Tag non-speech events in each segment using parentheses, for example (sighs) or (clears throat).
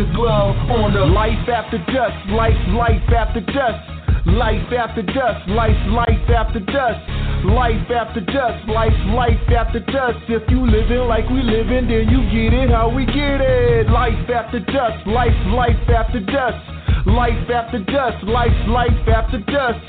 a glove on the life after dusk, life, life after dusk. Life after dusk, life, life after dusk. Life after dusk, life, life after dusk. If you living like we living, then you get it how we get it. Life after dusk, life, life after dusk. Life after dusk, life, life after dusk.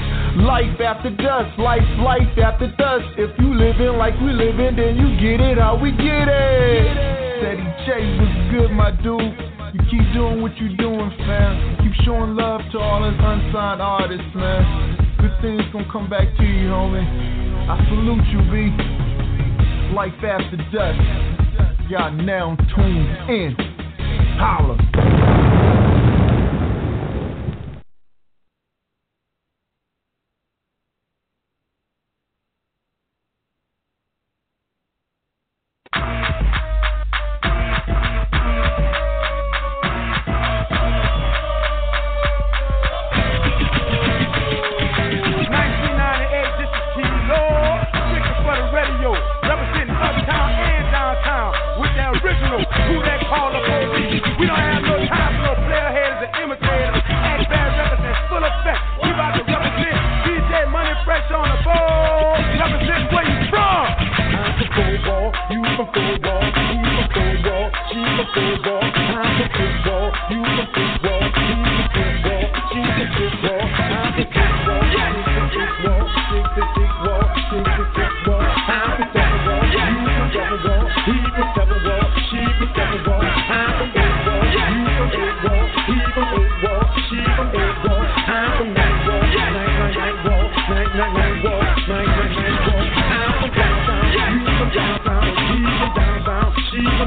Life after dusk, life, life after dusk. If you living like we living, then you get it how we get it. Ceddy J was good, my dude. You keep doing what you're doing, fam. Keep showing love to all us unsigned artists, man. Good things gonna come back to you, homie. I salute you, B. Life after dusk. Y'all now tuned in. Holla.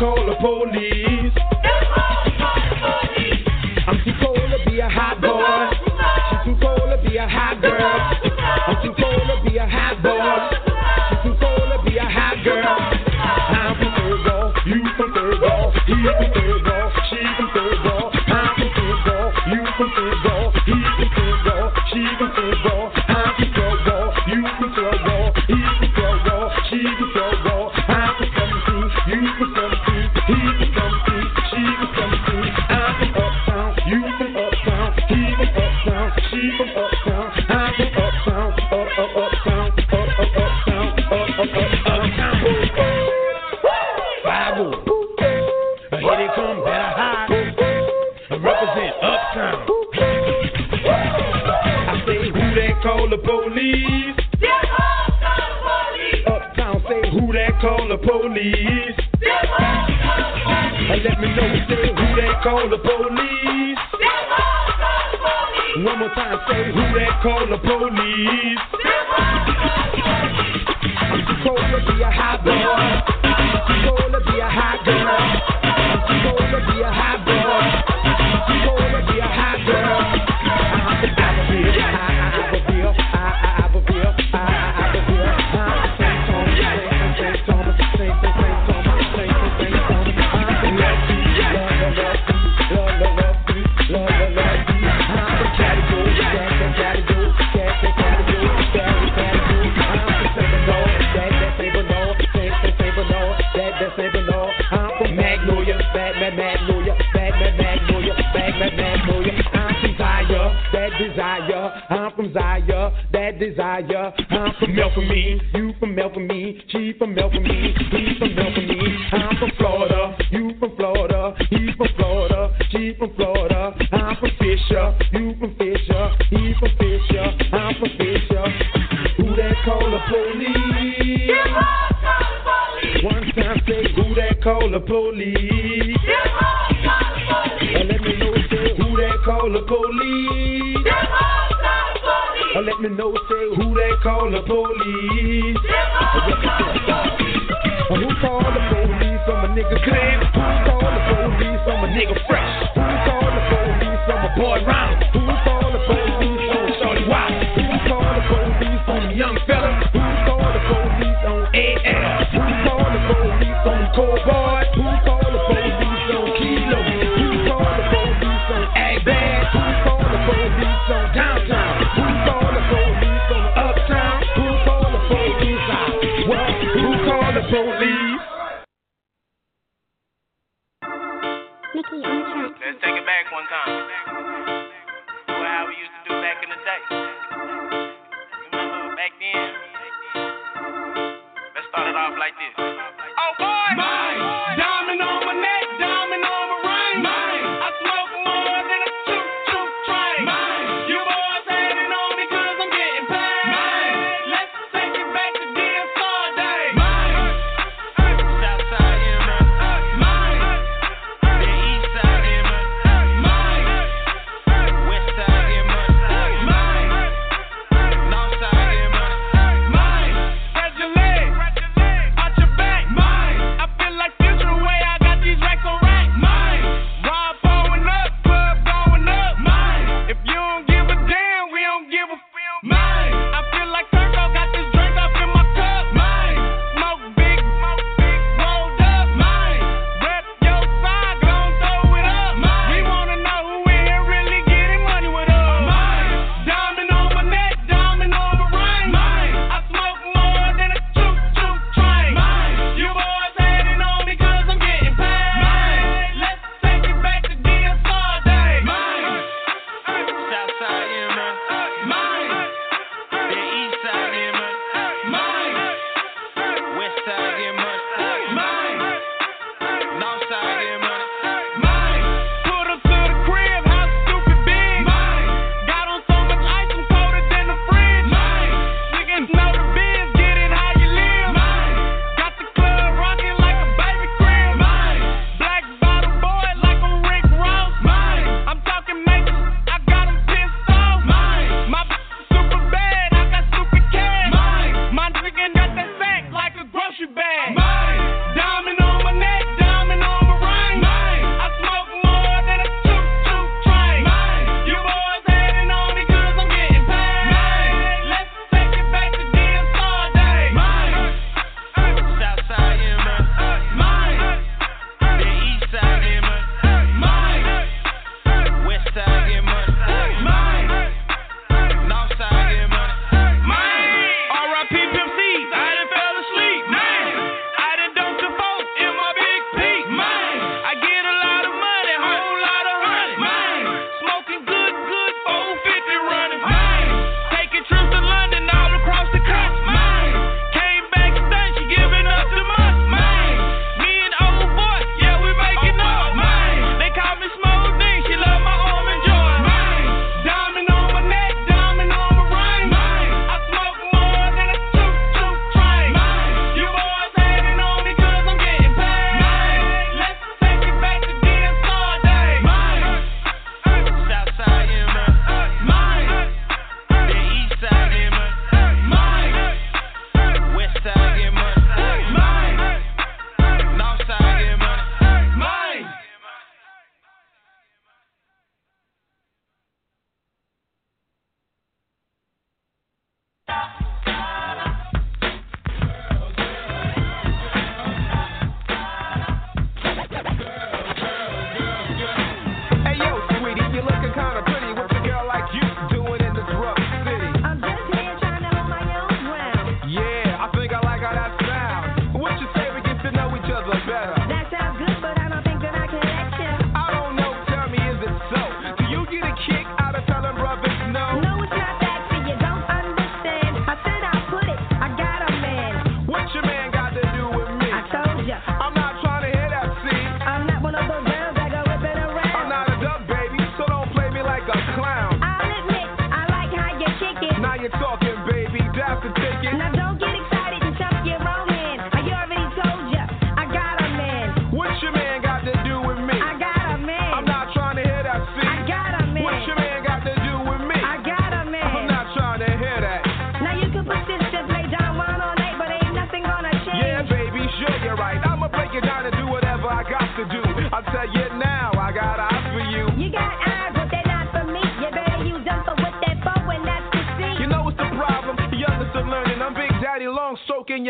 from uptown, I'm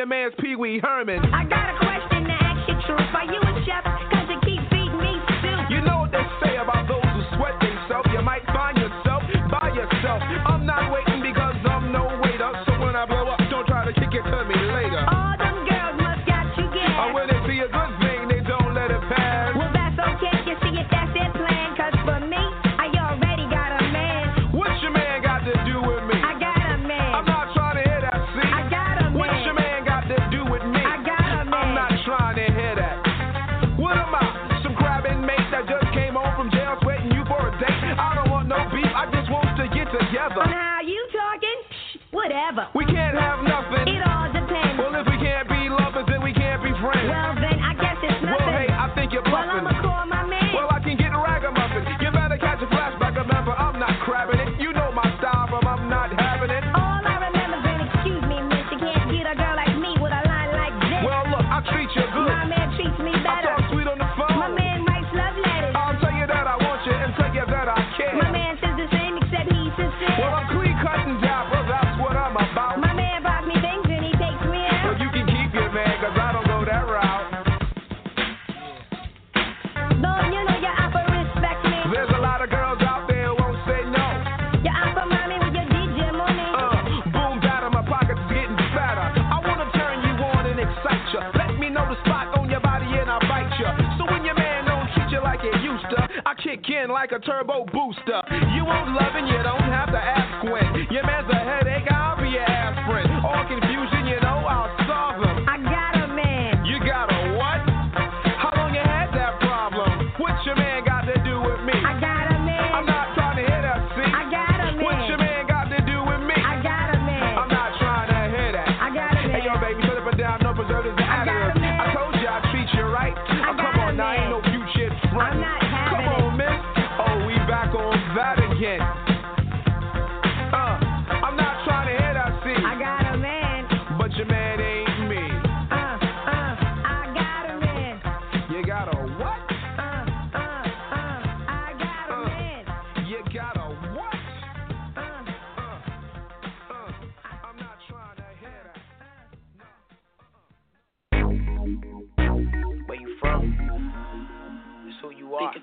your man's Pee Wee Herman. I got a question to ask you, truth. Are you a chef? Booster. You won't love and you don't have to ask when. Your man's a headache, I'll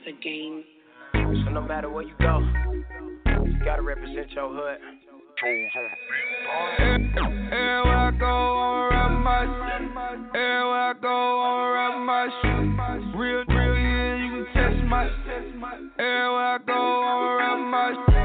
a game. So no matter where you go, you gotta represent your hood. Everywhere I go, I'ma rap my shit. Everywhere I go, I'ma rap my shit. Real, real, yeah, you can test my Everywhere I go, I'ma rap my shit.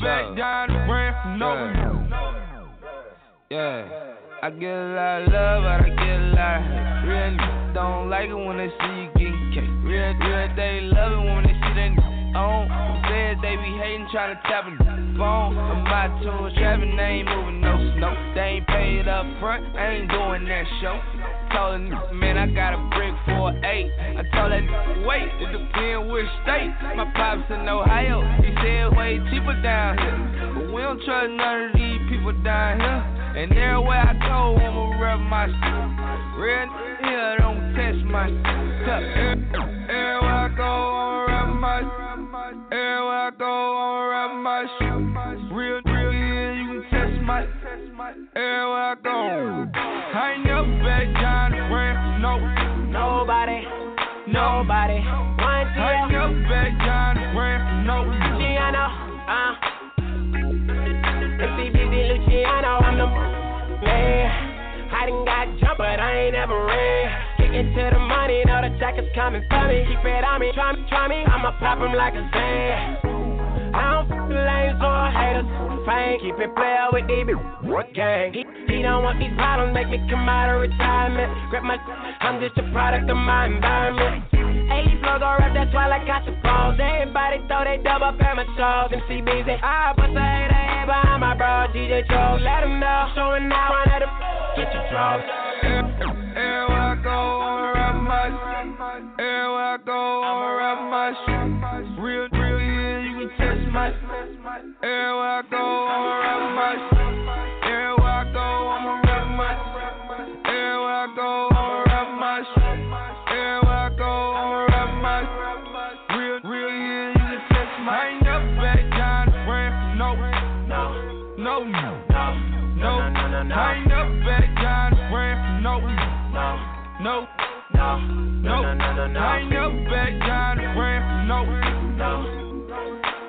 Back down the brand for no. Yeah. I get a lot of love, but I get a lot of hate. Real niggas don't like it when they see you getting cake. Real, real, they love it when they see they on. Said they be hating, trying to tap a phone. I'm about to a trapping, they ain't moving no snow. They ain't paid up front, I ain't doing that show. Told nigga, man, I got a brick for an eight. I told nigga, wait, it depends which state. My pops in Ohio, he said way cheaper down here. But we don't trust none of these people down here. And everywhere I go, I'ma rep my shit. Real here, don't test my shit. Everywhere I go, I'ma rep my shit. Everywhere I go, I'ma rep my shit. Real, real, yeah, you can test my Everywhere I go, I ain't never back down the brand, no. Nobody, nobody. One I ain't never back down the brand, no. Luciano. Uh. It's CBD Luciano. I'm the man. I done got jumped, but I ain't ever ran. Kicking to the money, know the jacket's coming for me. Keep it on me, try me, try me. I'ma pop 'em like a Zan. I don't fuck lanes or haters. Fame, keep it player with DB. What gang? He, he don't want these bottles. make me come out of retirement. Grab my, I'm just a product of my environment. 80 flow go rap, that's why I got the balls. Everybody throw they double up at my shows. MCBs, they all bust a hater in behind my bro. DJ Joe, let him know. Showing now, I let him get your draws. Everywhere I go, I'm a rap my shit. Everywhere I go, I'm a rap my shit. Real mic. Everywhere I go, I'ma.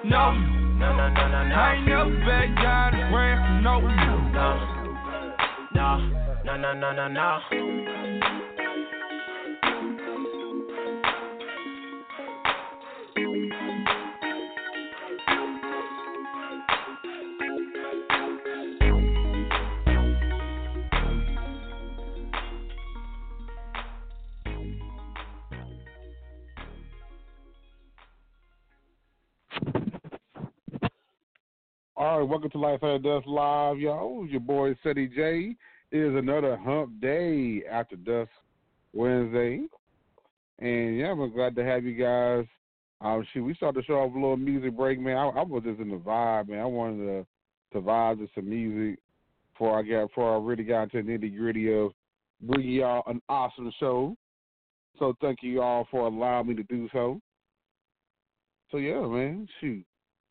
No, no, no, no, no, no. I ain't never back down the brand. No, no, no, no, no, no, no, Welcome to Life After Dusk Live, y'all. Your boy Ceddy J. It is another hump day after Dusk Wednesday. And yeah, I'm glad to have you guys. Um, shoot, we started the show off a little music break, man. I, I was just in the vibe, man. I wanted to to vibe to some music before I got before I really got into the nitty gritty of bringing y'all an awesome show. So thank you all for allowing me to do so. So yeah, man, shoot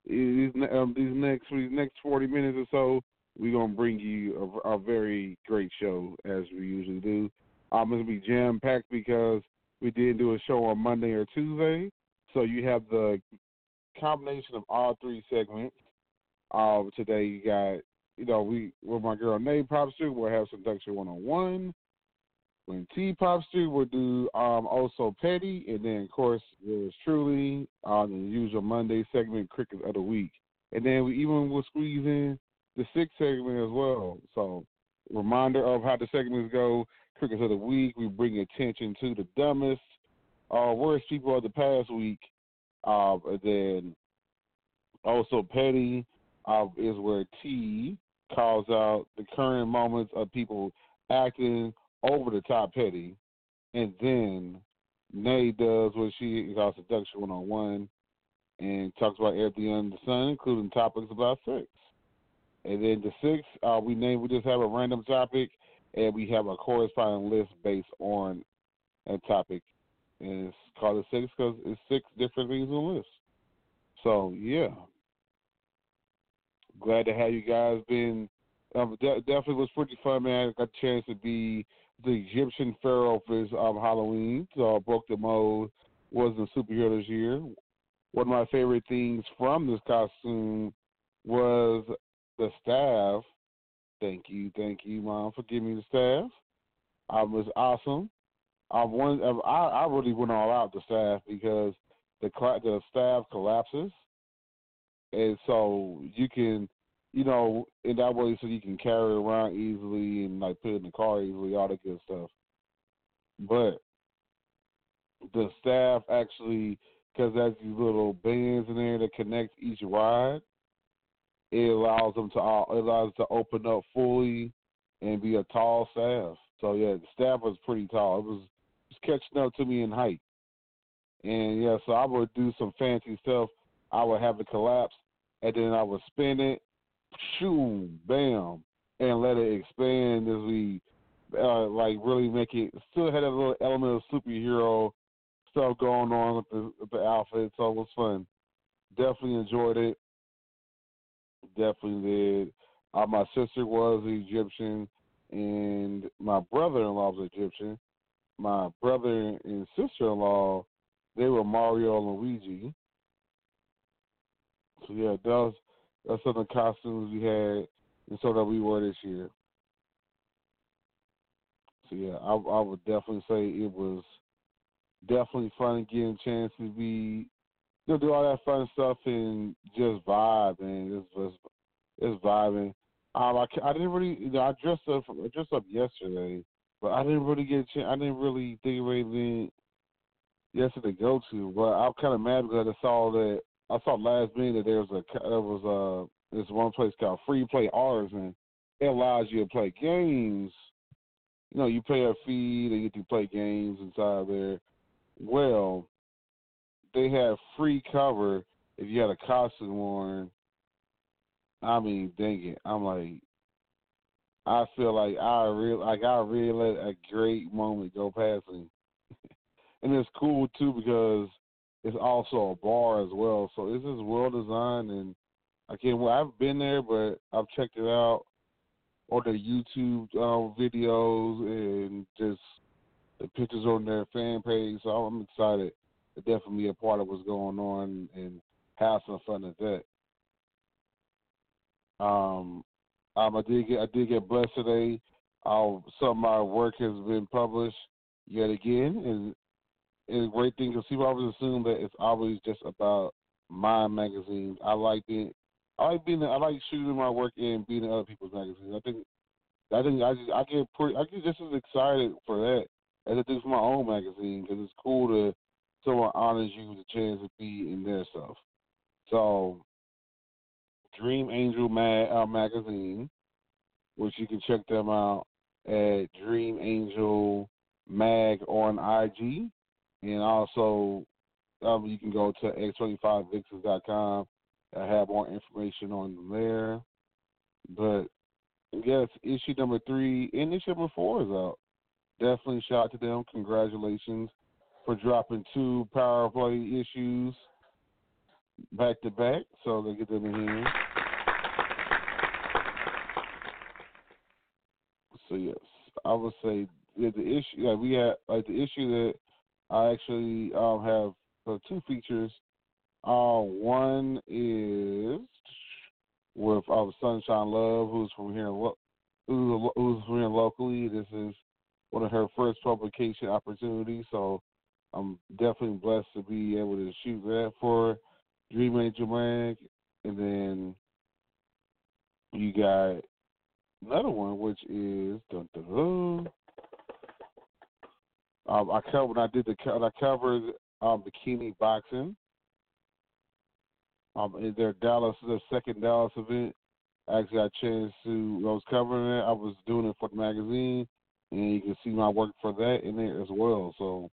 these um, these next these next forty minutes or so, we're gonna bring you a, a very great show as we usually do. It's gonna be jam packed because we didn't do a show on Monday or Tuesday, so you have the combination of all three segments. Uh, today you got you know we with my girl Nate Popster, we'll have seduction one on one. When T Popster will do um also Petty, and then of course there's truly on the usual Monday segment Cricket of the Week, and then we even will squeeze in the sixth segment as well. So reminder of how the segments go: Crickets of the Week. We bring attention to the dumbest, uh, worst people of the past week. Uh, and then also Petty uh, is where T calls out the current moments of people acting over the top petty, and then Nay does what she calls seduction one on one, and talks about everything under the sun, including topics about sex. And then the six, uh, we name we just have a random topic, and we have a corresponding list based on a topic, and it's called a six because it's six different things on the list. So yeah, glad to have you guys. Been um, de- definitely was pretty fun, man. I got a chance to be the Egyptian pharaoh for his um, Halloween. So I broke the mold. Was the superhero this year. One of my favorite things from this costume was the staff. Thank you, thank you, mom, for giving me the staff. I was awesome. I one, I, I really went all out the staff because the the staff collapses, and so you can you know, in that way, so you can carry around easily and like put it in the car easily, all that good stuff. But the staff actually, because there's these little bands in there that connect each ride, it allows them to all, it allows to open up fully and be a tall staff. So yeah, the staff was pretty tall. It was, it was catching up to me in height. And yeah, so I would do some fancy stuff. I would have it collapse, and then I would spin it shoo, bam, and let it expand as we uh, like really make it still had a little element of superhero stuff going on with the with the outfit, so it was fun. Definitely enjoyed it. Definitely did. Uh, my sister was Egyptian, and my brother-in-law was Egyptian. My brother and sister-in-law, they were Mario and Luigi. So yeah, that was that's some of the costumes we had, and so that we wore this year. So yeah, I, I would definitely say it was definitely fun getting a chance to be, you know, do all that fun stuff and just vibe, and it's just it's vibing. Um, I, I didn't really, you know, I dressed up I dressed up yesterday, but I didn't really get a chance. I didn't really think of anything yesterday to go to. But I'm kind of mad because I saw that I saw last minute that there was a there was a this one place called Free Play Artisan. It allows you to play games. You know, you pay a fee to get to play games inside there. Well, they had free cover if you had a costume on I mean, dang it, I'm like, I feel like I really, like I really let a great moment go past me, (laughs) and it's cool too because it's also a bar as well. So this is well designed, and can't. Well, I've been there, but I've checked it out on the YouTube uh, videos and just the pictures on their fan page. So I'm excited to definitely be a part of what's going on and have some fun at that. Um, um, I did get I did get blessed today. Uh, some of my work has been published yet again, and a great thing because people always assume that it's always just about my magazine. I like it. I like being. I like shooting my work and being in other people's magazines. I think. I think I just I get pretty. I get just as excited for that as I do for my own magazine because it's cool to someone honors you with a chance to be in their stuff. So, Dream Angel Mag uh, magazine, which you can check them out at Dream Angel Mag on IG, and also um, you can go to x25vixens.com. I have more information on there. But yes, issue number three and issue number four is out. Definitely shout out to them. Congratulations for dropping two power play issues back to back. So they get them in here. So yes, I would say the issue. Yeah, we had like the issue that I actually um, have uh, two features. Uh, one is with uh, Sunshine Love, who's from here, lo- who's, who's from here locally. This is one of her first publication opportunities, so I'm definitely blessed to be able to shoot that for Dream Angel Mag. And then you got another one, which is dun, dun, dun. Um, I covered when I did the I covered um, bikini boxing. Um, in their Dallas, their second Dallas event. I actually got a chance to. I was covering it. I was doing it for the magazine, and you can see my work for that in there as well. So,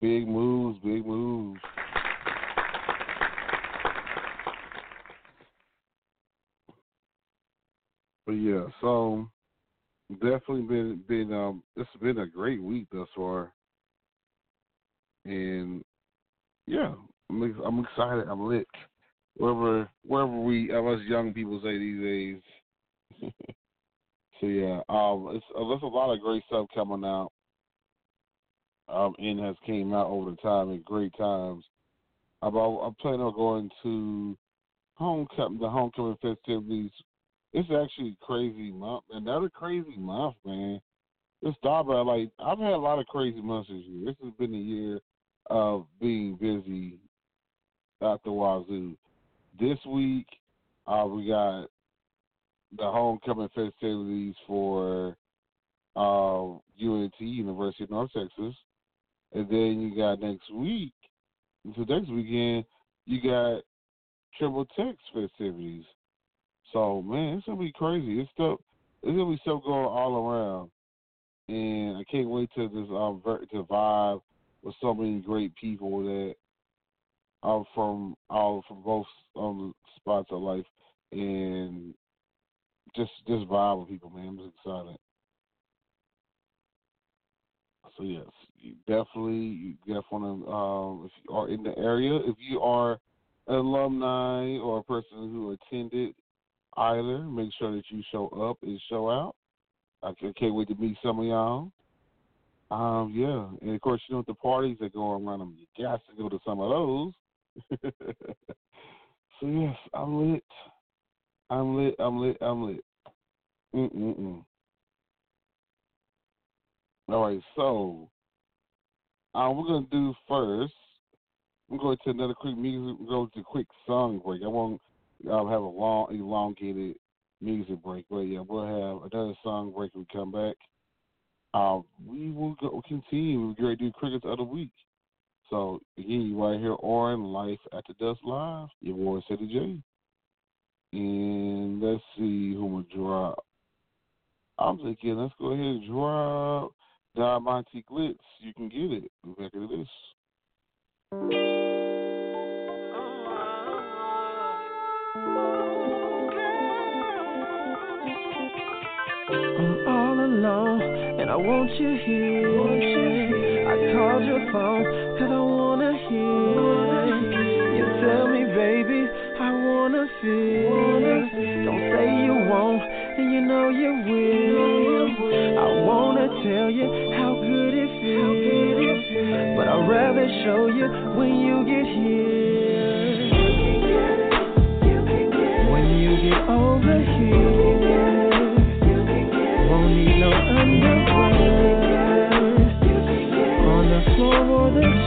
big moves, big moves. But yeah, so definitely been been um it's been a great week thus far, and yeah, I'm I'm excited. I'm lit. Wherever wherever we as young people say these days. (laughs) so yeah, um, it's uh, there's a lot of great stuff coming out. Um, and has came out over the time at great times. I'm, I'm planning on going to homecoming, the homecoming festivities it's actually crazy month. Another crazy month, man. It's about like I've had a lot of crazy months this year. This has been a year of being busy at the Wazoo. This week, uh, we got the homecoming festivities for uh, UNT, University of North Texas, and then you got next week. So next weekend, you got Triple Tex festivities. So man, it's gonna be crazy. It's stuff. It's gonna be stuff going all around, and I can't wait to this um to vibe with so many great people that are from all from both um spots of life, and just just vibe with people, man. I'm just excited. So yes, you definitely, you definitely, um, if you are in the area, if you are an alumni or a person who attended either. Make sure that you show up and show out. I can't wait to meet some of y'all. Um, yeah, and of course, you know the parties that go around them. You got to go to some of those. (laughs) so yes, I'm lit. I'm lit. I'm lit. I'm lit. Mm-mm-mm. All right, so um, we're gonna do first. We're going to another quick music. We're going to a quick song break. I won't I'll have a long, elongated music break. But yeah, we'll have another song break when we come back. Um, we will go continue. We're going to do Crickets of the Week. So, again, you right here on Life After Dusk Live, your boy Ceddy J. And let's see who will drop. I'm thinking, let's go ahead and drop Diamante Glitz. You can get it. Back into this. and I want you here. I called your phone cause I wanna hear. You tell me, baby, I wanna feel. Don't say you won't, and you know you will. I wanna tell you how good it feels, but I'd rather show you when you get here. When you get over here. Won't need no under for the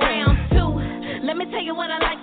Round two. Let me tell you what I like.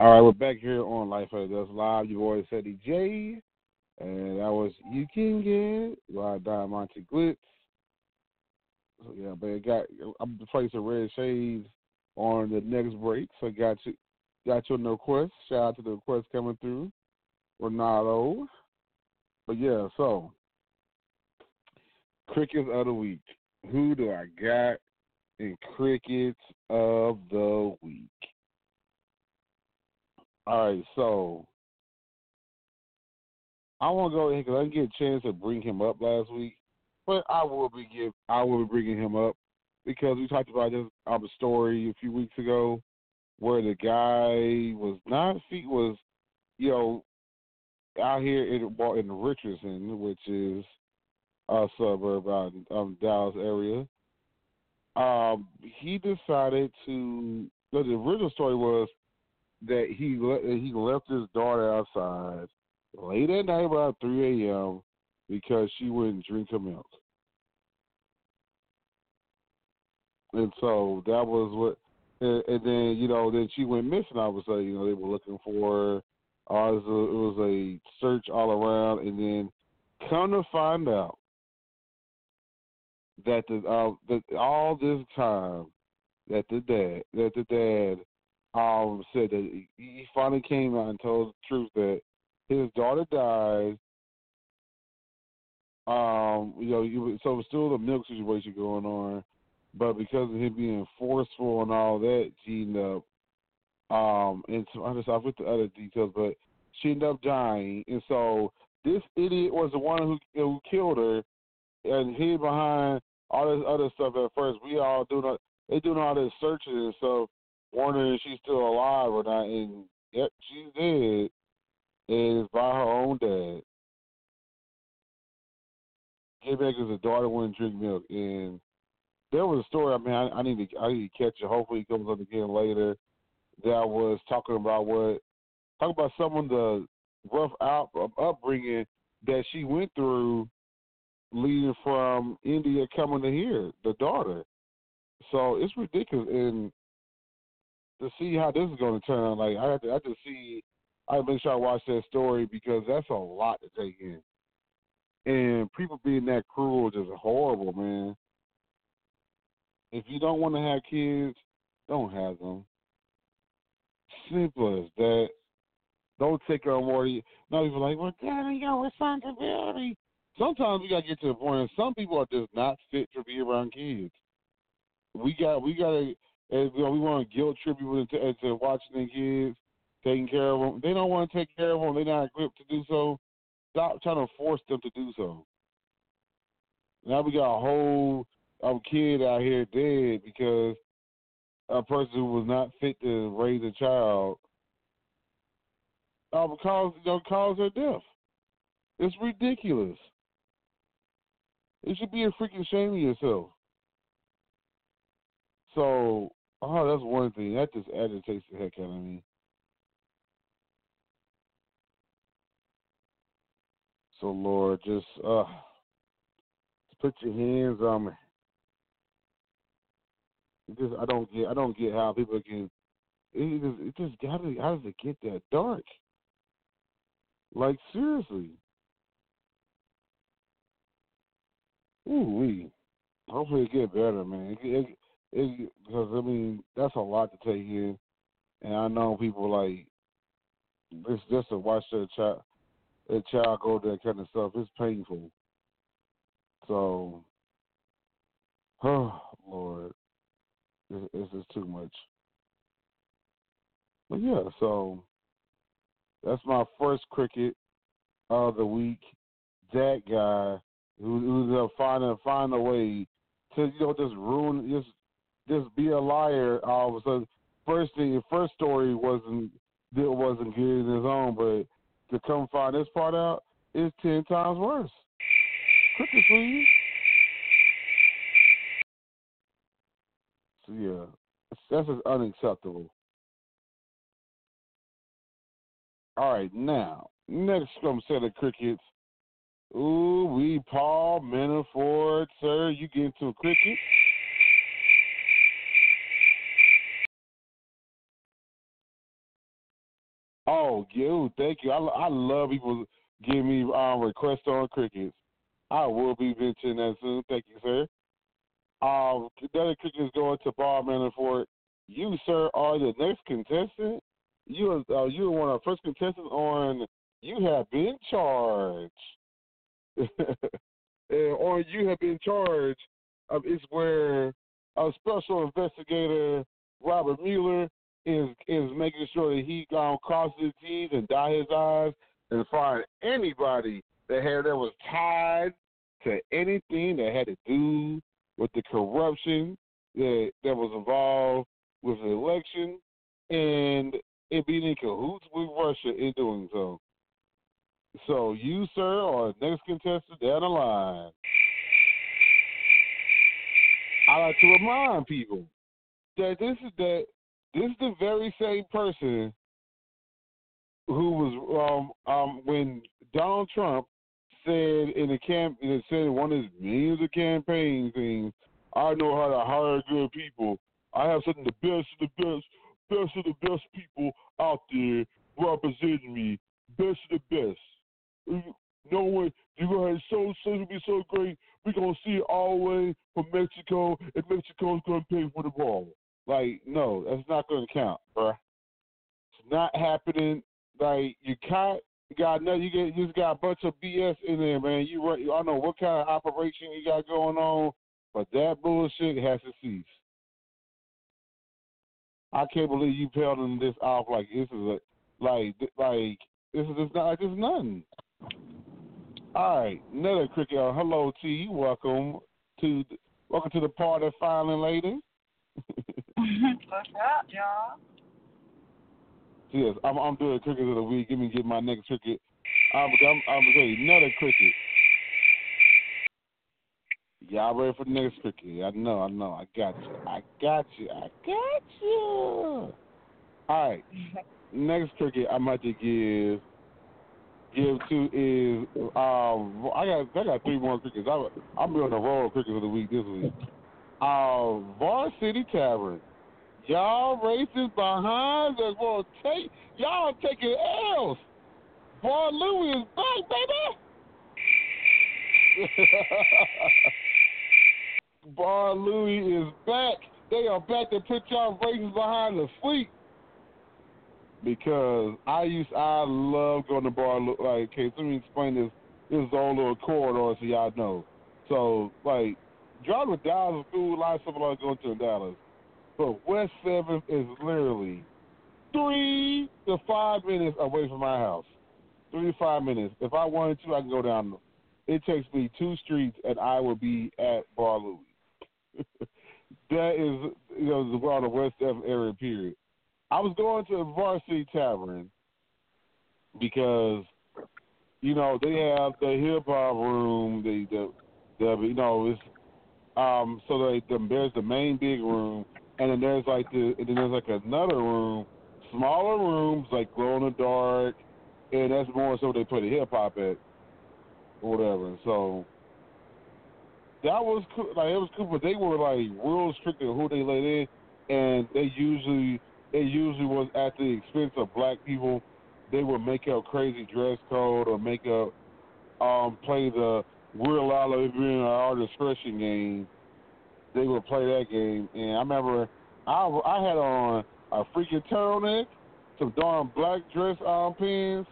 All right, we're back here on Life After Dusk Live. Your boy Ceddy J, and that was "You Can Get" It by Diamante Glitz. So yeah, but got I'm gonna play some Red Shades on the next break. So got you got your request. Shout out to the request coming through, Ronaldo. But yeah, so crickets of the week. Who do I got in crickets of the week? All right, so I want to go ahead because I didn't get a chance to bring him up last week, but I will be give I will be bringing him up because we talked about this um, story a few weeks ago where the guy was not feet was you know out here in in Richardson, which is a suburb out um, Dallas area. Um, he decided to. The original story was that he he left his daughter outside late at night about three a.m. because she wouldn't drink her milk, and so that was what. And, then you know, then she went missing. Of a sudden, you know, they were looking for her. Uh, it, was a, it was a search all around, and then come to find out that the uh, that all this time that the dad that the dad um said that he- finally came out and told the truth that his daughter died. Um, you know, so it was still the milk situation going on, but because of him being forceful and all that, she ended up um and so I just I with the other details, but she ended up dying, and so this idiot was the one who who killed her and hid behind all this other stuff at first. We all doing they doing all this searching and stuff, wondering if she's still alive or not. And yep, she's dead. And it's by her own dad. Came back a daughter wouldn't drink milk, and there was a story. I mean, I, I need to I need to catch it. Hopefully, it comes up again later. That was talking about what talk about some of the rough out um, upbringing that she went through leading from India coming to here, the daughter. So it's ridiculous, and to see how this is going to turn, like I have to, I have to see, I to make sure I watch that story because that's a lot to take in, and people being that cruel is just horrible, man. If you don't want to have kids, don't have them. Simple as that. Don't take on more. Now people like, well, Daddy, your responsibility. Sometimes we gotta get to the point. Some people are just not fit to be around kids. We got, we gotta, and, you know, we want to guilt trip people into, into watching their kids, taking care of them. They don't want to take care of them. They're not equipped to do so. Stop trying to force them to do so. Now we got a whole um, kid out here dead because a person who was not fit to raise a child uh, cause you know, cause their death. It's ridiculous. It should be a freaking shame of yourself. So, oh, that's one thing. That just agitates the heck out of me. So, Lord, just uh, put your hands on me. Just, I don't get, I don't get how people can. It just, it just got to. How does it get that dark? Like seriously. Ooh wee. Hopefully it get better, man. It, it, it, because I mean that's a lot to take in, and I know people like it's just to watch their child, their child go through that kind of stuff. It's painful. So, (sighs) oh Lord, this, this is too much. But yeah, so that's my first cricket of the week. That guy who who's uh, finding find a way to you know just ruin just just be a liar all of a sudden. First the first story wasn't it wasn't good in his own, but to come find this part out is ten times worse. Cricket, please. So yeah, that's just unacceptable. All right, now next from set of crickets. Ooh, we Paul Manafort, sir. You get into a cricket? Oh, you, thank you. I, I love people giving me um, requests on crickets. I will be mentioning that soon. Thank you, sir. Um, another cricket is going to Bob Manafort. You, sir, are the next contestant. You are uh, you are one of our first contestants on. You have been charged. (laughs) and on you have been charged um, is where a special investigator Robert Mueller is is making sure that he um, crosses his T's and dot his I's and find anybody that had that was tied to anything that had to do with the corruption that that was involved with the election and it being in cahoots with Russia in doing so. So you, sir, are next contestant down the line. I like to remind people that this is that this is the very same person who was um um when Donald Trump said in the camp said one of his millions of campaign things, I know how to hire good people. I have some of the best of the best best of the best people out there representing me. Best of the best. No one you're gonna so so it'll be so great. We're gonna see it all the way from Mexico and Mexico's gonna pay for the ball. Like, no, that's not gonna count, bruh. It's not happening. Like you can't you got no you get you just got a bunch of BS in there, man. You I don't know what kind of operation you got going on, but that bullshit has to cease. I can't believe you peddling this off like this is a like like this is just not like this is nothing. All right, another cricket. Uh, hello, T. Welcome to welcome to the party, filing lady. (laughs) What's up, y'all? Yes, I'm I'm doing cricket of the week. Give me get my next cricket. I'm I'm I'm gonna tell you another cricket. Y'all ready for the next cricket? I know, I know. I got you. I got you. I got you. All right. (laughs) next cricket I'm about to give give to is um I got I got three more crickets. I'm I'm doing the roll of crickets of the week this week. Uh, Varsity Tavern. Y'all racist behind us will take y'all taking L's. Bar Louie is back, baby. (laughs) Bar Louie is back. They are back to put y'all races behind the fleet. Because I used I love going to Bar Louie. Like, okay, let me explain this this is all little corridor so y'all know. So, like, driving to Dallas is cool. A lot of people are going to Dallas. But West 7th is literally three to five minutes away from my house. Three to five minutes. If I wanted to, I can go down. It takes me two streets, and I will be at Bar Louie. (laughs) that is, you know, the around the West F area. Period. I was going to the Varsity Tavern because, you know, they have the hip hop room. The the the you know it's um so like the, there's the main big room, and then there's like the and then there's like another room, smaller rooms like glow in the dark, and that's more so they play the hip hop at, or whatever. So that was cool. Like it was cool, but they were like real strict on who they let in, and they usually it usually was at the expense of black people. They would make up crazy dress code or make up um play the we're allowed to be in our discretion game. They would play that game, and I remember I I had on a freaking turtleneck, some darn black dress um pants,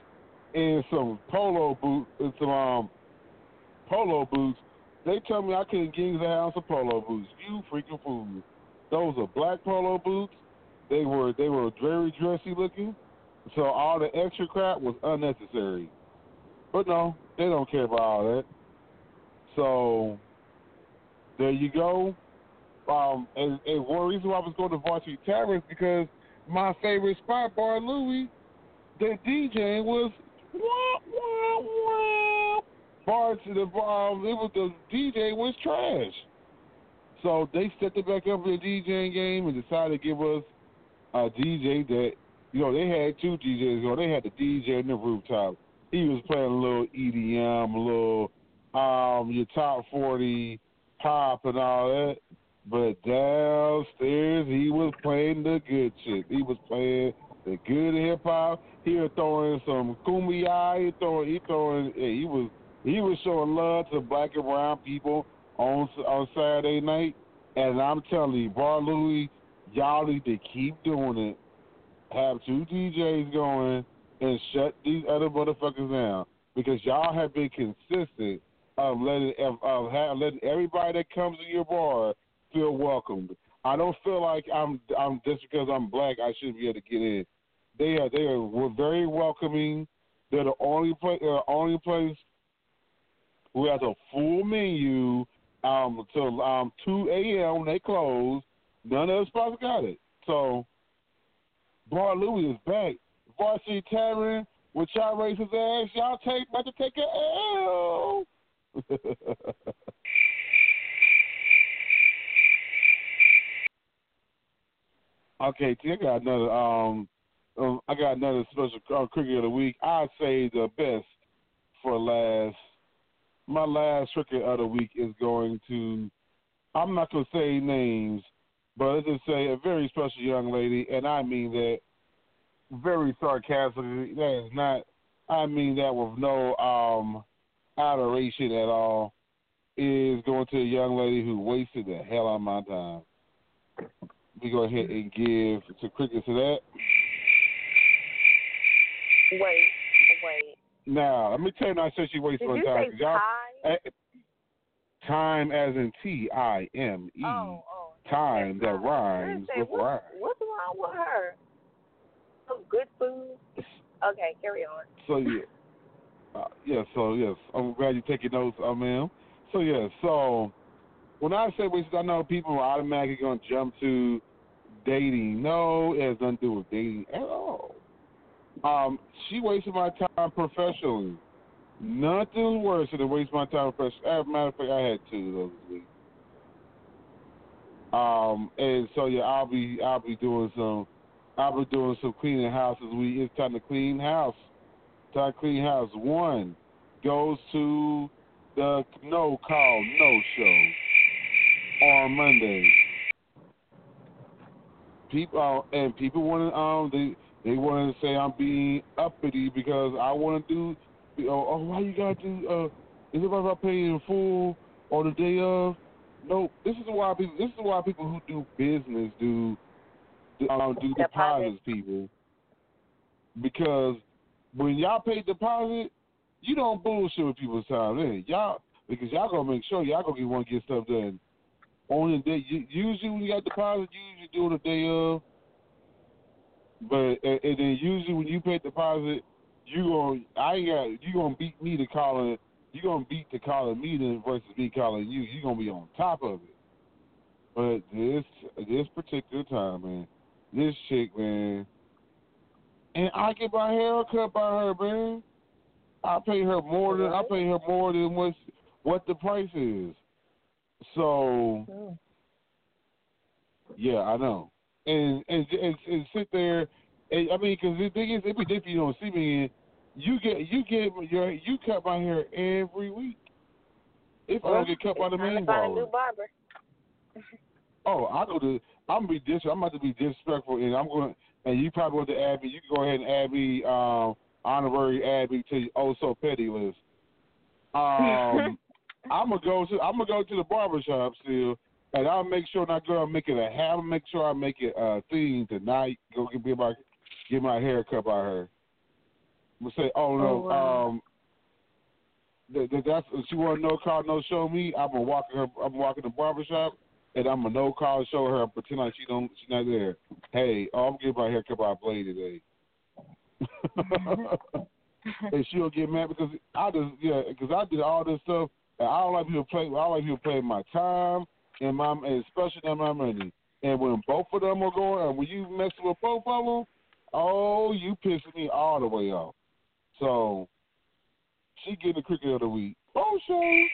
and some polo boots some um polo boots they tell me I couldn't get the house of polo boots. You freaking fool. me. Those are black polo boots. They were they were very dressy looking. So all the extra crap was unnecessary. But no, they don't care about all that. So there you go. Um, and, and one reason why I was going to Varsity is because my favorite spot, Bar Louie, the DJ was wah, wah, wah. Bar to the um, it was the DJ was trash. So they stepped it back up for the DJing game and decided to give us a DJ that you know they had two DJs. You know they had the DJ in the rooftop. He was playing a little EDM, a little um your top forty pop and all that. But downstairs he was playing the good shit. He was playing the good hip hop. He was throwing some kumbaya. He throwing, he throwing, he was, he was showing love to black and brown people on on Saturday night. And I'm telling you, Bar Louie, y'all need to keep doing it. Have two DJs going and shut these other motherfuckers down because y'all have been consistent of letting of, of letting everybody that comes to your bar feel welcomed. I don't feel like I'm I'm just because I'm black I shouldn't be able to get in. They are they are were very welcoming. They're the only place the only place who has a full menu um till um two AM they close. None of the spots got it. So Bar Louie is back. Varsity Tavern with y'all raise his ass, y'all take about to take a L. (laughs) okay, I got another um, um I got another special uh, cricket of the week. I'd say the best for last. My last cricket of the week is going to. I'm not gonna say names, but let's just say a very special young lady, and I mean that very sarcastically. That is not. I mean that with no um adoration at all. Is going to a young lady who wasted the hell out of my time. We go ahead and give to crickets to that. Wait, wait. Now, let me tell you, I said she my you time. y'all- eh, Time as in T I M E. Oh, oh. Time that rhymes say, with what, rhyme. What's wrong with her? Some good food. Okay, carry on. So yeah, uh, yeah. So yes, I'm glad you're taking notes, uh, ma'am. So yeah, so when I say wasted, I know people are automatically going to jump to dating. No, it has nothing to do with dating at all. Um, she wasted my time professionally. Nothing worse than to waste my time professionally. As a matter of fact, I had two of those this week. Um, and so yeah, I'll be I'll be doing some I'll be doing some cleaning houses. We. It's time to clean house. Time to clean house. One goes to the no call no show on Monday. People uh, and people want to um they they want to say I'm being uppity because I want to do oh, oh why you gotta do uh is it about paying in full or the day of? No, this is why people this is why people who do business do um, do Deposit. deposits people because when y'all pay deposit, you don't bullshit with people's time. Then y'all because y'all gonna make sure y'all gonna get one get stuff done on the day. Usually when you got deposit, you usually do it the day of. But and, then usually when you pay deposit, you gonna I got you gonna beat me to calling you gonna beat to calling me versus me calling you. You gonna be on top of it. But this this particular time, man, this chick, man, and I get my hair cut by her, man. I pay her more than I pay her more than what what the price is. So yeah, I know. And and and, and sit there. And, I mean, because the thing is, it'd be different. You don't see me in. You get you get your you cut my hair every week. If I don't get cut by the main barber. barber. Oh, I go to. I'm gonna be dis. I'm about to be disrespectful, and I'm going. And you probably want to add me. You can go ahead and add me. Um, honorary add me to oh so petty list. (laughs) Um, I'm gonna go to. I'm gonna go to the barber shop still, and I'll make sure not girl make it a have. Make sure I make it a thing tonight. Go get me my get my hair cut by her. I'm gonna say, oh no, Oh, wow. um, that, that, that's she want no call, no show me. I'm gonna walk her. I'm walking the barber shop, and I'm gonna no call show her. and Pretend like she don't. She's not there. Hey, oh, I'm getting my hair cut by a blade today. (laughs) (laughs) and she'll get mad because I just yeah because I did all this stuff. And I don't like people play. I like people playing my time and my and especially my money. And when both of them are going, and when you messing with both of them, oh, you pissing me all the way off. So she getting the cricket of the week. Oh, show.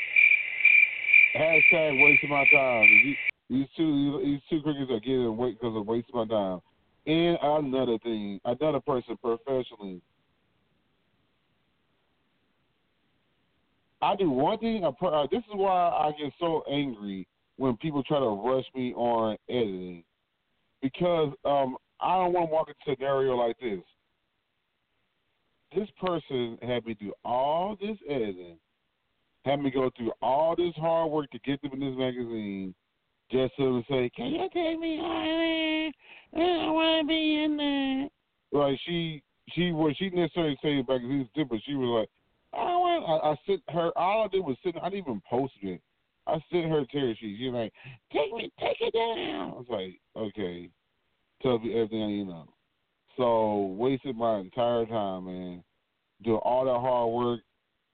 Hashtag wasting my time. These, two these two crickets are getting weight because of wasting my time. And another thing, another person professionally. I do one thing. Uh, this is why I get so angry when people try to rush me on editing, because um, I don't want to walk into a scenario like this. This person had me do all this editing, had me go through all this hard work to get them in this magazine, just to say, "Can you take me higher? I want to be in there." Like she, she was, she didn't necessarily say the magazine's different. She was like, "I want." I, I sent her. All I did was send. I didn't even post it. I sent her tear sheet. She's like, "Take me, take it down." I was like, "Okay." Tell me everything I need to know. So wasted my entire time, man, doing all that hard work,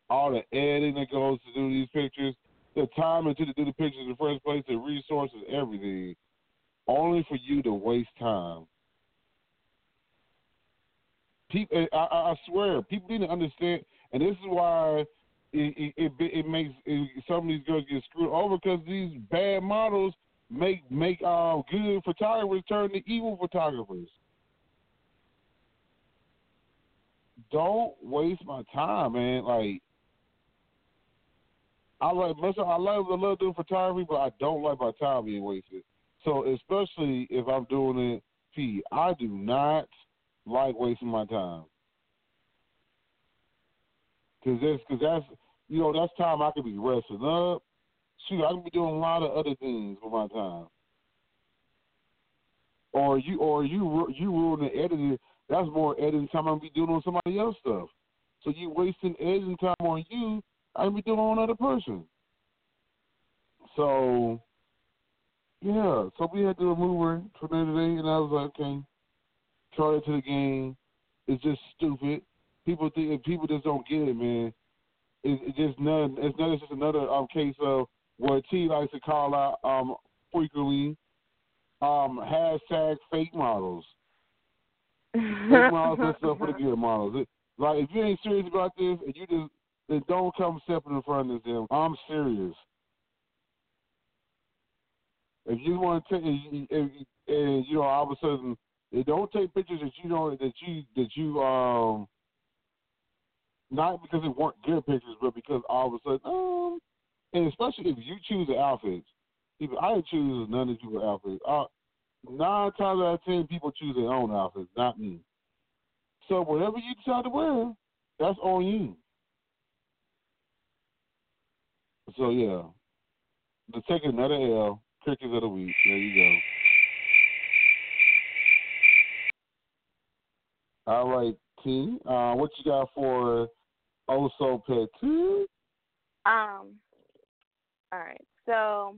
all the editing that goes to do these pictures, the time into to do the pictures in the first place, the resources, everything, only for you to waste time. People, eh, I, I I swear, people need to understand, and this is why it it, it, makes it, some of these girls get screwed over because these bad models make make uh, good photographers turn to evil photographers. Don't waste my time, man. Like I like. I love I love doing photography, but I don't like my time being wasted. So especially if I'm doing it, P, I do not like wasting my time. Cause that's, cause that's, you know, that's time I could be resting up. Shoot, I could be doing a lot of other things with my time. Or you, or you, you ruin the editing. That's more editing time I'm be doing on somebody else stuff. So you wasting editing time on you. I can be doing on another person. So, yeah. So we had to remove her from there today, and I was like, okay, try it to the game. It's just stupid. People think people just don't get it, man. It, it's just none. It's not. It's just another um, case of what T likes to call out um, frequently um, hashtag fake models. fake models and stuff for the good models. It, like if you ain't serious about this and you just then don't come stepping in front of them. I'm serious. If you want to take, and, if, you know, all of a sudden, don't take pictures that you don't that you that you um not because it weren't good pictures, but because all of a sudden, um, and especially if you choose the outfits. Even I choose none of the outfits. Uh, nine times out of ten, people choose their own outfits, not me. So whatever you decide to wear, that's on you. So yeah, to take another L, crickets of the week. There you go. All right, T. Uh, what you got for Also Petit? Um. All right. So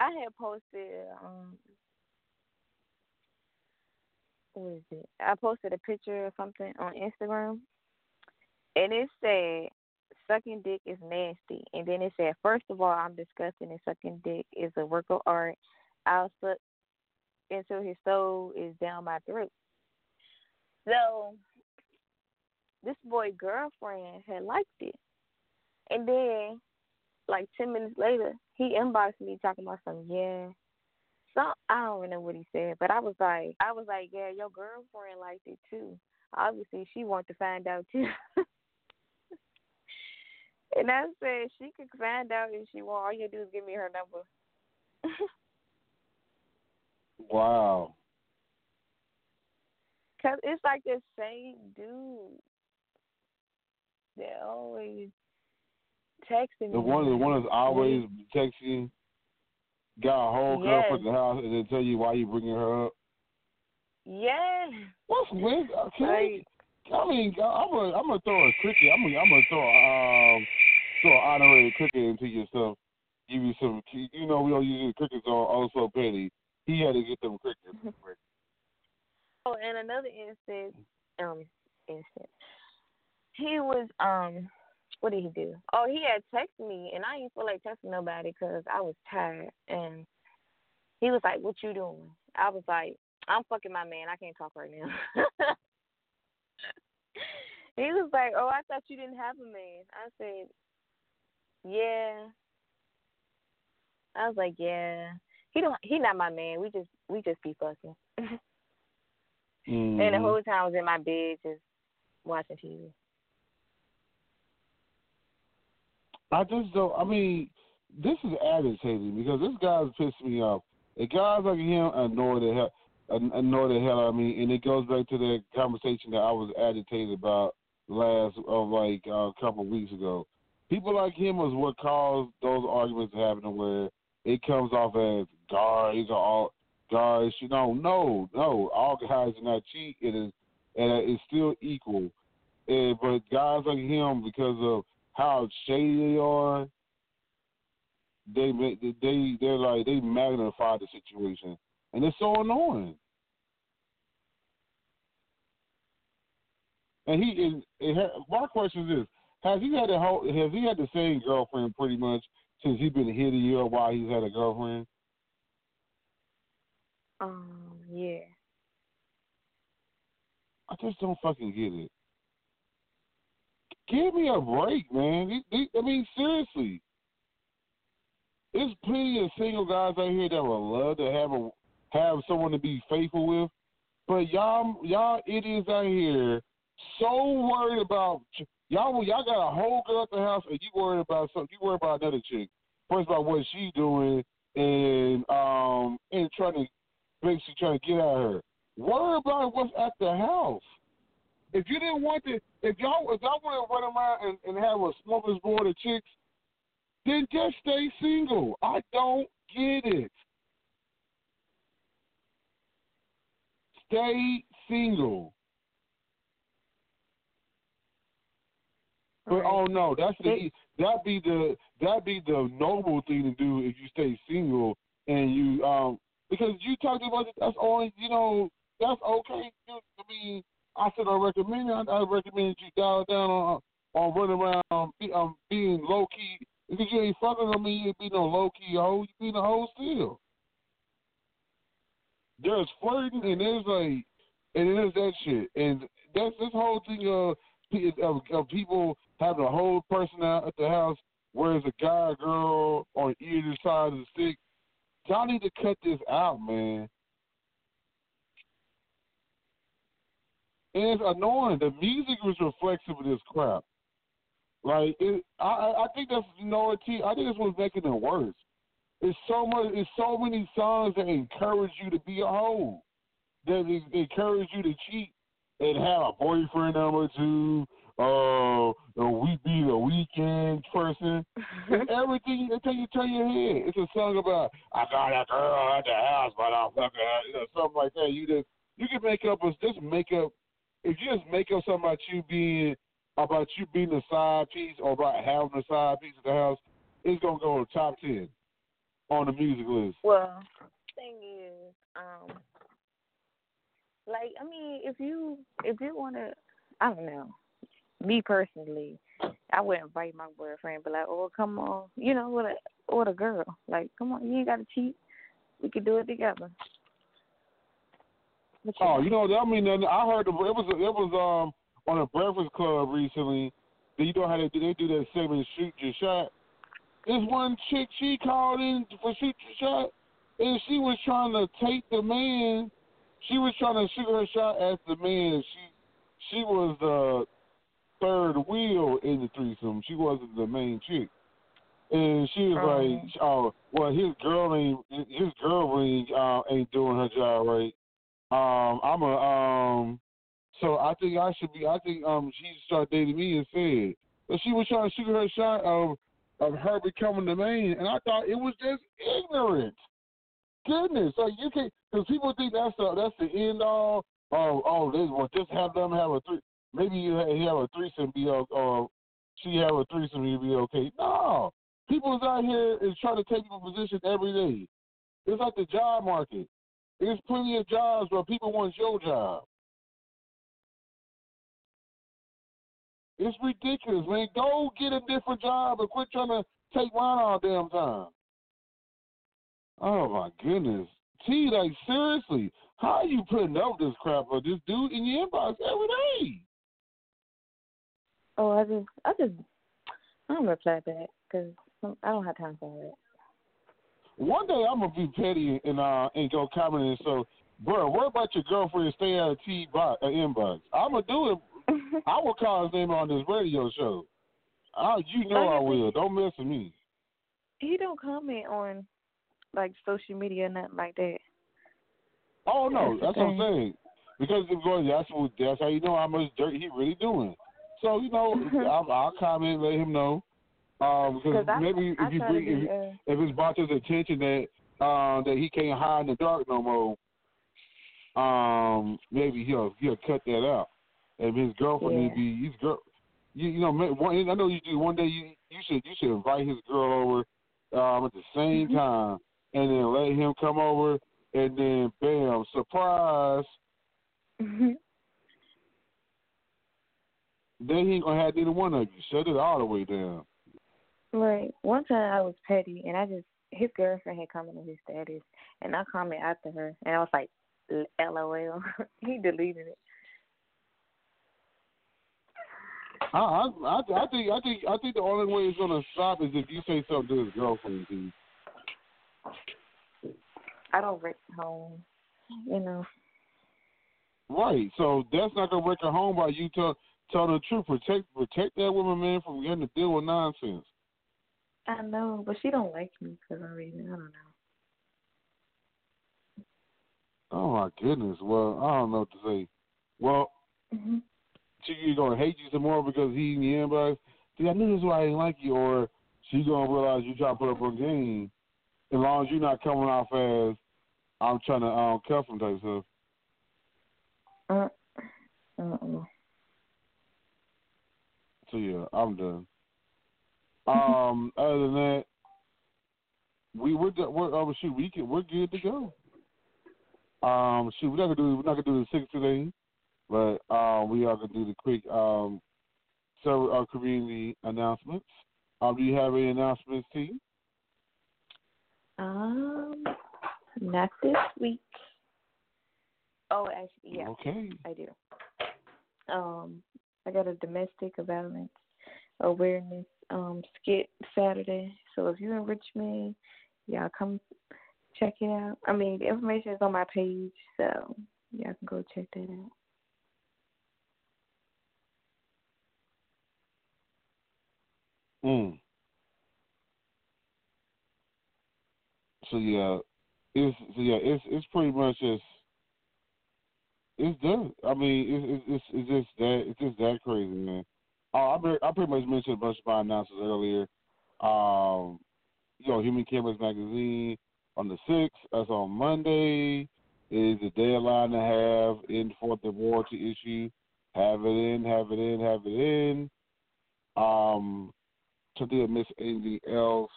I had posted. Um. What is it? I posted a picture or something on Instagram, and it said sucking dick is nasty. And then it said, first of all, I'm disgusting and sucking dick is a work of art. I'll suck until his soul is down my throat. So this boy girlfriend had liked it. And then like ten minutes later, he inboxed me talking about some yeah. So I don't even know what he said, but I was like I was like, Yeah, your girlfriend liked it too. Obviously she wanted to find out too. (laughs) and I said she could find out if she want. All you do is give me her number. (laughs) wow. Cause it's like the same dude. They're always texting The one, the one that's always texting, got a whole girl Yes. from the house, and then tell you why you bringing her up. Yeah. What's with? Okay. I mean, I'm gonna, I'm gonna throw a cricket. I'm gonna, I'm gonna throw, um, throw an honorary cricket into your stuff. Give you some, you know, we don't use crickets on also petty. He had to get them crickets. (laughs) Oh, and another instance, um, instance, he was um, what did he do? Oh, he had texted me, and I didn't feel like texting nobody because I was tired. And he was like, "What you doing?" I was like, "I'm fucking my man. I can't talk right now." (laughs) he was like, "Oh, I thought you didn't have a man." I said, "Yeah." I was like, "Yeah." He don't. He not my man. We just we just be fucking. (laughs) And the Mhm. whole time I was in my bed just watching TV. I just don't. I mean, this is agitating because this guy's pissed me off. And guys like him annoy the hell. an- annoy the hell out of me, and it goes back to the conversation that I was agitated about last of like uh, a couple of weeks ago. People like him is what caused those arguments to happen, where it comes off as guys are all guys. You know, no, no, all guys are not cheat. It is, and it's still equal. And, but guys like him, because of how shady they are, they make they they're like they magnify the situation, and it's so annoying. And he is. and ha- my question is this: Has he had a whole, has he had the same girlfriend pretty much since he's been here a year while he's had a girlfriend? Um, yeah. I just don't fucking get it. Give me a break, man. I mean, seriously. There's plenty of single guys out here that would love to have a have someone to be faithful with, but y'all y'all idiots out here so worried about y'all. Y'all got a whole girl at the house, and you worried about something. You worried about another chick. First about what she doing, and um, and trying to basically trying to get at her. Worry about what's at the house. If you didn't want to, if y'all if y'all want to run around and, and have a smorgasbord of chicks, then just stay single. I don't get it. Stay single. But oh no, that's the that be the that be the noble thing to do if you stay single and you um because you talked about it. That's only you know that's okay. I mean, I said I recommend it. I, recommend you dial down on on running around be, um being low key because you ain't fucking on me. You ain't be no low key hoe. You be a hoe still. There's flirting and there's like and there's that shit and that's this whole thing of of, of people having a whole person out at the house, whereas a guy or girl on either side of the stick. Y'all need to cut this out, man. It's annoying. The music was reflexive of this crap. Like it, I, I think that's you know T. I think that's what's making it worse. It's so much. It's so many songs that encourage you to be a hoe, that en- encourage you to cheat and have a boyfriend number two. Uh, we be the weekend person. (laughs) everything until you turn your head. It's a song about I got a girl at the house, but I'm fucking her," you know, something like that. You just you can make up a just make up if you just make up something about you being about you being the side piece or about having the side piece of the house, it's gonna go to top ten on the music list. Well, thing is, um, like I mean, if you if you want to, I don't know. Me personally, I would invite my boyfriend, but like, oh come on, you know, with a with a girl, like, come on, you ain't gotta cheat. We could do it together. Oh, you know, I mean, I heard it was it was um on a Breakfast Club recently. that You know how they do they do that segment shoot your shot. This one chick she called in for shoot your shot, and she was trying to take the man. She was trying to shoot her shot at the man. She she was the third wheel in the threesome. She wasn't the main chick. And she was like, "Oh, well, his girl ain't his girl ain't uh, ain't doing her job right." Um, I'm a um, so I think I should be. I think um, she should start dating me instead. But she was trying to shoot her shot of of her becoming the main, and I thought it was just ignorant. Goodness, like you can't because people think that's the that's the end all. Oh, oh, this well, just have them have a three. Maybe you ha- you have a threesome, be or she have a threesome, you be okay. No, people is out here is trying to take people position every day. It's like the job market. There's plenty of jobs where people want your job. It's ridiculous, man. Go get a different job and quit trying to take mine all damn time. Oh my goodness. T, like seriously, how are you putting up this crap with this dude in your inbox every day? Oh, I just, I just, I don't reply back because I don't have time for that. One day I'm gonna be petty and uh and go comment and so, bro, what about your girlfriend staying out of T box, uh, inbox? I'm gonna do it. (laughs) I will call his name on this radio show. I, you know I will. Don't mess with me. He don't comment on like social media or nothing like that. Oh no, That's that's, what I'm saying. Because if going, that's what that's how you know how much dirt he really doing. So you know, (laughs) I'll, I'll comment, let him know. Because 'Cause I- maybe I if you bring, be, if, uh, if it's brought to his attention that uh, that he can't hide in the dark no more, um, maybe he'll he'll cut that out. If his girlfriend Yeah. be his girl, you, you know, one, I know you do. One day you you should you should invite his girl over um, at the same Mm-hmm. time, and then let him come over, and then bam, surprise. Then he ain't gonna have neither one of you. Shut it all the way down. Right. One time I was petty, and I just his girlfriend had commented his status, and I commented after her, and I was like, "LOL." (laughs) he deleted it. I, I I I think I think I think the only way it's gonna stop is if you say something to his girlfriend. I don't wreck home, you know. Right. So that's not gonna wreck her home by you tell telling the truth. Protect protect that woman, man, from getting to deal with nonsense. I know, but she don't like me for some reason. I don't know. Oh my goodness. Well, I don't know what to say. Well, hmm she either gonna hate you some more because he in the inbox. See, I knew this is why I didn't like you, or she gonna realize you trying to put up a game. As long as you're not coming off as I'm trying to um, cuff him type stuff. Uh, uh-uh. So yeah, I'm done. Um, other than that, we we're we're oh shoot, we can we're good to go. Um, shoot, we're not gonna do we're not gonna do the six today, but um, we are gonna do the quick um, several uh, community announcements. Um, do you have any announcements, T? Um, not this week. Oh, actually, yeah. Okay. I do. Um, I got a domestic violence awareness um skit Saturday. So if you're in Richmond, y'all come check it out. I mean, the information is on my page, so y'all can go check that out. Mm. So yeah, it's so yeah, it's it's pretty much just it's done. I mean, it's it's it's just that it's just that crazy, man. Uh, I I pretty much mentioned a bunch of my announcements earlier. Um, you know, Human Cameras Magazine on the sixth. That's on Monday. Is the deadline to have in for the warranty issue. Have it in, have it in, have it in. Um, to do miss anything else.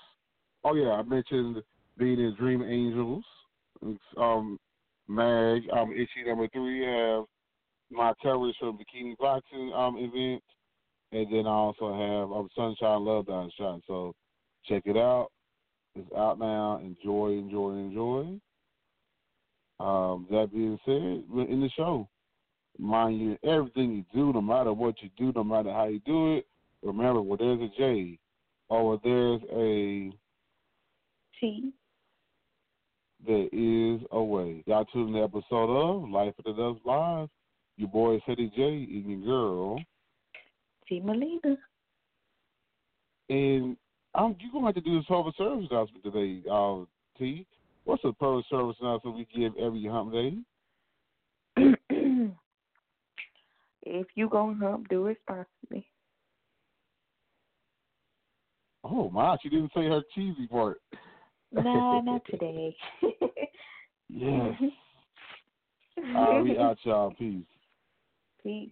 Oh yeah, I mentioned being in Dream Angels. Um, mag um issue number three. Have my for the bikini boxing um event, and then I also have um Sunshine Love Down Shot. So check it out. It's out now. Enjoy, enjoy, enjoy. Um, that being said, we're in the show. Mind you, everything you do, no matter what you do, no matter how you do it, remember, where there's a J, or there's a T. there is a way. Y'all tune in the episode of Life After Dusk Live. Your boy Ceddy J and your girl. Tee Malinaaa. And um, you're gonna have to do this public service announcement today, uh, T. What's the public service announcement we give every hump day? (clears throat) if you gonna hump, do it responsibly. Oh my, she didn't say her cheesy part. Nah, not (laughs) today. Yes. (laughs) All right, we out, y'all. Peace. Peace.